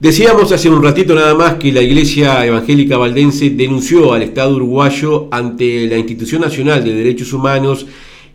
Decíamos hace un ratito nada más que la Iglesia Evangélica Valdense denunció al Estado uruguayo ante la Institución Nacional de Derechos Humanos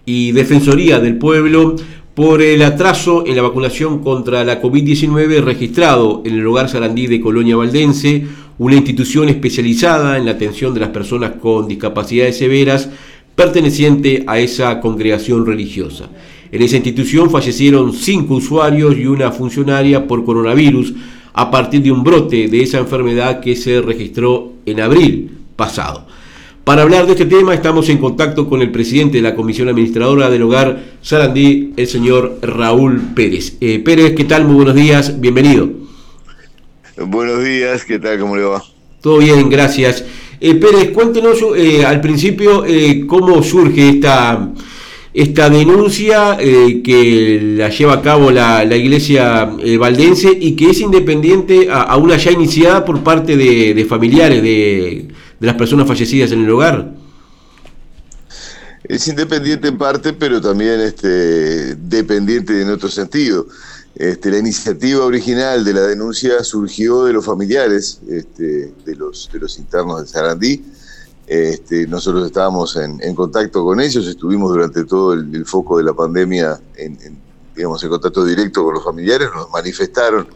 y Defensoría del Pueblo por el atraso en la vacunación contra la COVID-19 registrado en el hogar Sarandí de Colonia Valdense, una institución especializada en la atención de las personas con discapacidades severas perteneciente a esa congregación religiosa. En esa institución fallecieron cinco usuarios y una funcionaria por coronavirus, a partir de un brote de esa enfermedad que se registró en abril pasado. Para hablar de este tema estamos en contacto con el presidente de la Comisión Administradora del Hogar Sarandí, el señor Raúl Pérez. Eh, Pérez, ¿qué tal? Muy buenos días, bienvenido. Buenos días, ¿qué tal? ¿Cómo le va? Todo bien, gracias. Eh, Pérez, cuéntenos eh, al principio cómo surge esta esta denuncia eh, que la lleva a cabo la, iglesia eh, valdense y que es independiente a, una ya iniciada por parte de, familiares de, las personas fallecidas en el hogar. Es independiente en parte, pero también este, dependiente en otro sentido. Este, la iniciativa original de la denuncia surgió de los familiares este, de, los, de los internos de Sarandí, este, nosotros estábamos en, contacto con ellos, estuvimos durante todo el, foco de la pandemia en, digamos, en contacto directo con los familiares, nos manifestaron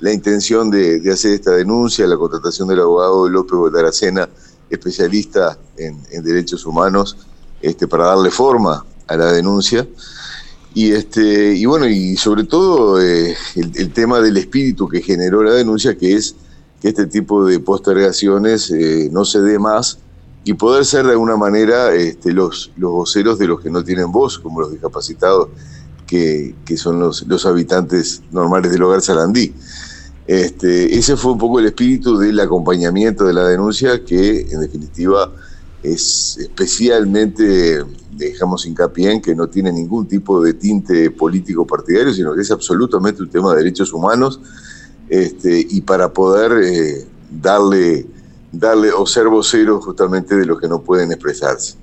la intención de, hacer esta denuncia, la contratación del abogado López Aracena, especialista en, derechos humanos, este, para darle forma a la denuncia. Y, este, bueno, y sobre todo eh, el, tema del espíritu que generó la denuncia, que es que este tipo de postergaciones eh, no se dé más y poder ser de alguna manera este, los, los voceros de los que no tienen voz, como los discapacitados, que, son los, los, habitantes normales del hogar Salandí. Este, ese fue un poco el espíritu del acompañamiento de la denuncia, que en definitiva es especialmente, dejamos hincapié en que no tiene ningún tipo de tinte político partidario, sino que es absolutamente un tema de derechos humanos, este, y para poder eh, darle darle o ser vocero justamente de los que no pueden expresarse.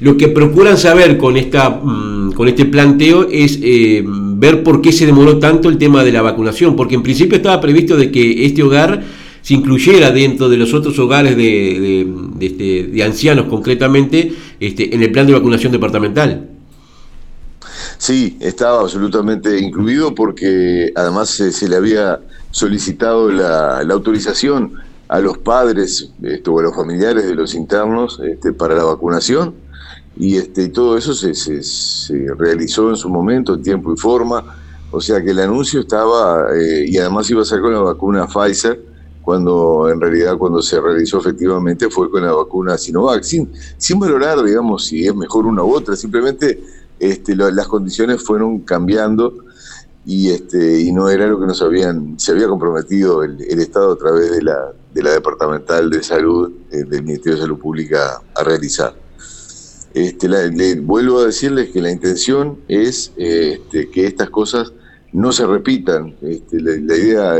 Lo que procuran saber con, esta, mm, con este planteo es eh, ver por qué se demoró tanto el tema de la vacunación, porque en principio estaba previsto de que este hogar se incluyera dentro de los otros hogares de, de, este, ancianos concretamente este, en el plan de vacunación departamental. Sí, estaba absolutamente incluido porque además se, le había solicitado la, la autorización a los padres esto, o a los familiares de los internos este, para la vacunación. Y este, todo eso se, se, realizó en su momento, en tiempo y forma, o sea que el anuncio estaba, eh, y además iba a ser con la vacuna Pfizer, cuando en realidad cuando se realizó efectivamente fue con la vacuna Sinovac, sin, sin valorar, digamos, si es mejor una u otra, simplemente este, las condiciones fueron cambiando y este y no era lo que nos habían se había comprometido el, Estado a través de la, de la departamental de salud eh, del Ministerio de Salud Pública a realizar. Este, le, vuelvo a decirles que la intención es este, que estas cosas no se repitan. Este, la, idea,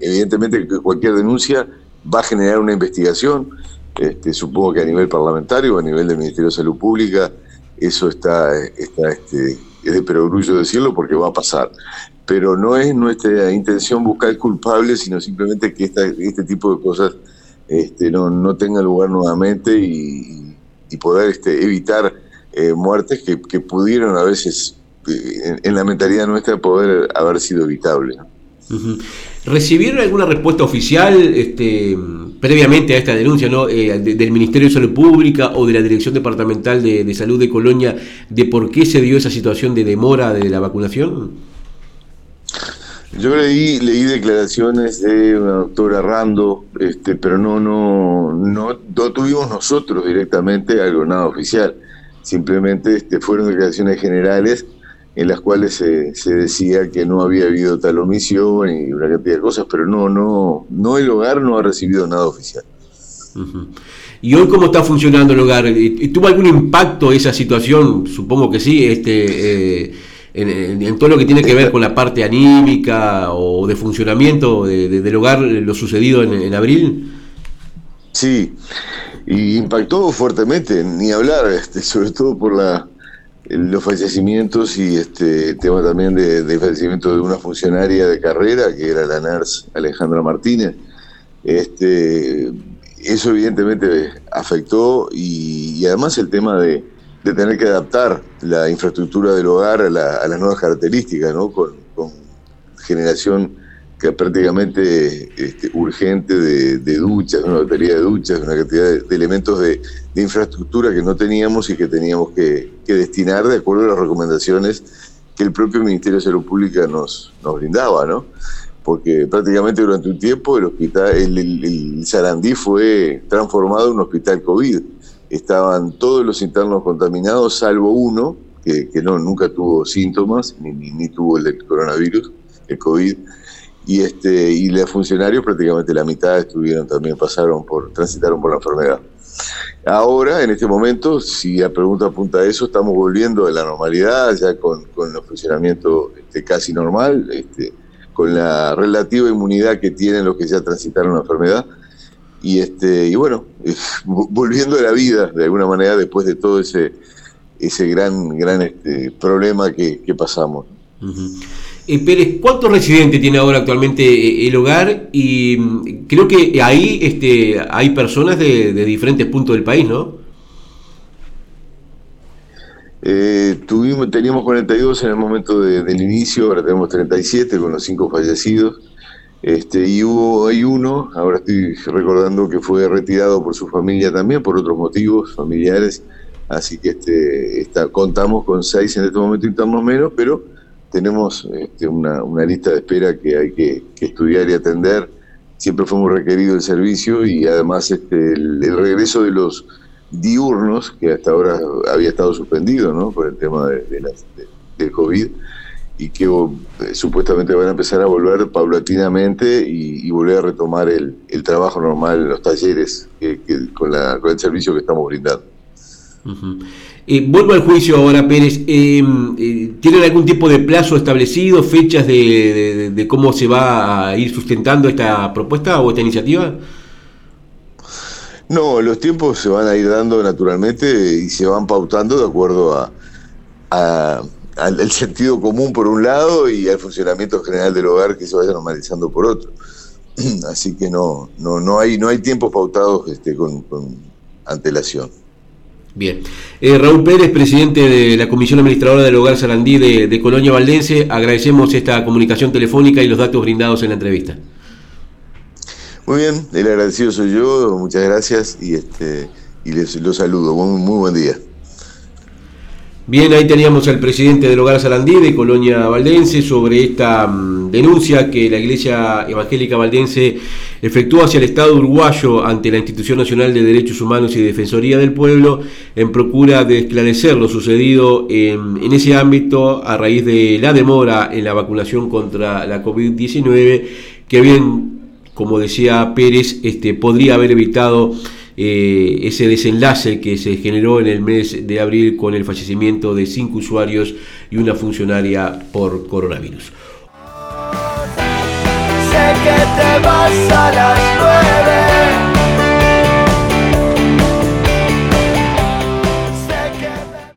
evidentemente, que cualquier denuncia va a generar una investigación. Este, supongo que a nivel parlamentario, a nivel del Ministerio de Salud Pública, eso está, está este, es de perogrullo decirlo porque va a pasar. Pero no es nuestra intención buscar culpables, sino simplemente que este tipo de cosas este, no, no tengan lugar nuevamente y, poder este, evitar eh, muertes que, pudieron a veces, eh, en, la mentalidad nuestra, poder haber sido evitables. ¿Recibieron alguna respuesta oficial este, previamente a esta denuncia. Eh, del Ministerio de Salud Pública o de la Dirección Departamental de, Salud de Colonia de por qué se dio esa situación de demora de la vacunación? Yo leí, leí declaraciones de una doctora Rando, este, pero no, no, no, no tuvimos nosotros directamente algo nada oficial. Simplemente este, fueron declaraciones generales en las cuales se, se, decía que no había habido tal omisión y una cantidad de cosas, pero no, no, no el hogar no ha recibido nada oficial. ¿Y hoy cómo está funcionando el hogar? ¿Tuvo algún impacto esa situación? Supongo que sí, este, eh, en, todo lo que tiene que ver con la parte anímica o de funcionamiento del hogar, lo sucedido en, en abril. Sí, y impactó fuertemente, ni hablar, este, sobre todo por la los fallecimientos y este tema también de, fallecimiento de una funcionaria de carrera, que era la NERS Alejandra Martínez. Este, eso evidentemente afectó y, además el tema de, tener que adaptar la infraestructura del hogar a, las nuevas características, ¿no? con, generación que prácticamente este, urgente de, duchas, una batería de duchas, una cantidad de, elementos de, infraestructura que no teníamos y que teníamos que, destinar de acuerdo a las recomendaciones que el propio Ministerio de Salud Pública nos, nos brindaba, ¿no? Porque prácticamente durante un tiempo el hospital, el, Sarandí fue transformado en un hospital COVID. Estaban todos los internos contaminados, salvo uno, que, no, nunca tuvo síntomas, ni, ni tuvo el coronavirus, el COVID y este y los funcionarios prácticamente la mitad estuvieron también pasaron por transitaron por la enfermedad. Ahora en este momento si la pregunta apunta a eso estamos volviendo a la normalidad ya con, con el funcionamiento este, casi normal este, con la relativa inmunidad que tienen los que ya transitaron la enfermedad. Y este y bueno volviendo a la vida de alguna manera después de todo ese ese gran gran este, problema que, pasamos eh, Pérez, ¿cuántos residentes tiene ahora actualmente eh, el hogar? Y mm, creo que ahí este, hay personas de, diferentes puntos del país, ¿no? Eh, tuvimos, teníamos 42 en el momento del inicio, ahora tenemos 37 con los 5 fallecidos. Este, y hubo, hay uno, ahora estoy recordando que fue retirado por su familia también, por otros motivos familiares. Así que este, está, contamos con 6 en este momento internos menos, pero tenemos este, una, lista de espera que hay que, estudiar y atender. Siempre fue muy requerido el servicio y además este, el, regreso de los diurnos, que hasta ahora había estado suspendido ¿no? por el tema de, del COVID, y que eh, supuestamente van a empezar a volver paulatinamente y, volver a retomar el, trabajo normal los talleres con, el servicio que estamos brindando. Eh, vuelvo al juicio ahora, Pérez. Eh, eh, ¿Tienen algún tipo de plazo establecido, fechas de, cómo se va a ir sustentando esta propuesta o esta iniciativa? No, los tiempos se van a ir dando naturalmente y se van pautando de acuerdo a, al sentido común por un lado y al funcionamiento general del hogar que se vaya normalizando por otro. Así que no, no, no hay, no hay tiempos pautados este, con antelación. Bien. Eh, Raúl Pérez, presidente de la Comisión Administradora del Hogar Sarandí de, Colonia Valdense, agradecemos esta comunicación telefónica y los datos brindados en la entrevista. Muy bien, el agradecido soy yo, muchas gracias y este y les los saludo. muy buen día. Bien, ahí teníamos al presidente del Hogar Sarandí de Colonia Valdense sobre esta mm, denuncia que la Iglesia Evangélica Valdense efectuó hacia el Estado uruguayo ante la Institución Nacional de Derechos Humanos y Defensoría del Pueblo en procura de esclarecer lo sucedido en, ese ámbito a raíz de la demora en la vacunación contra la COVID-19 que bien, como decía Pérez, este, podría haber evitado eh, ese desenlace que se generó en el mes de abril con el fallecimiento de cinco usuarios y una funcionaria por coronavirus. Que te vas a las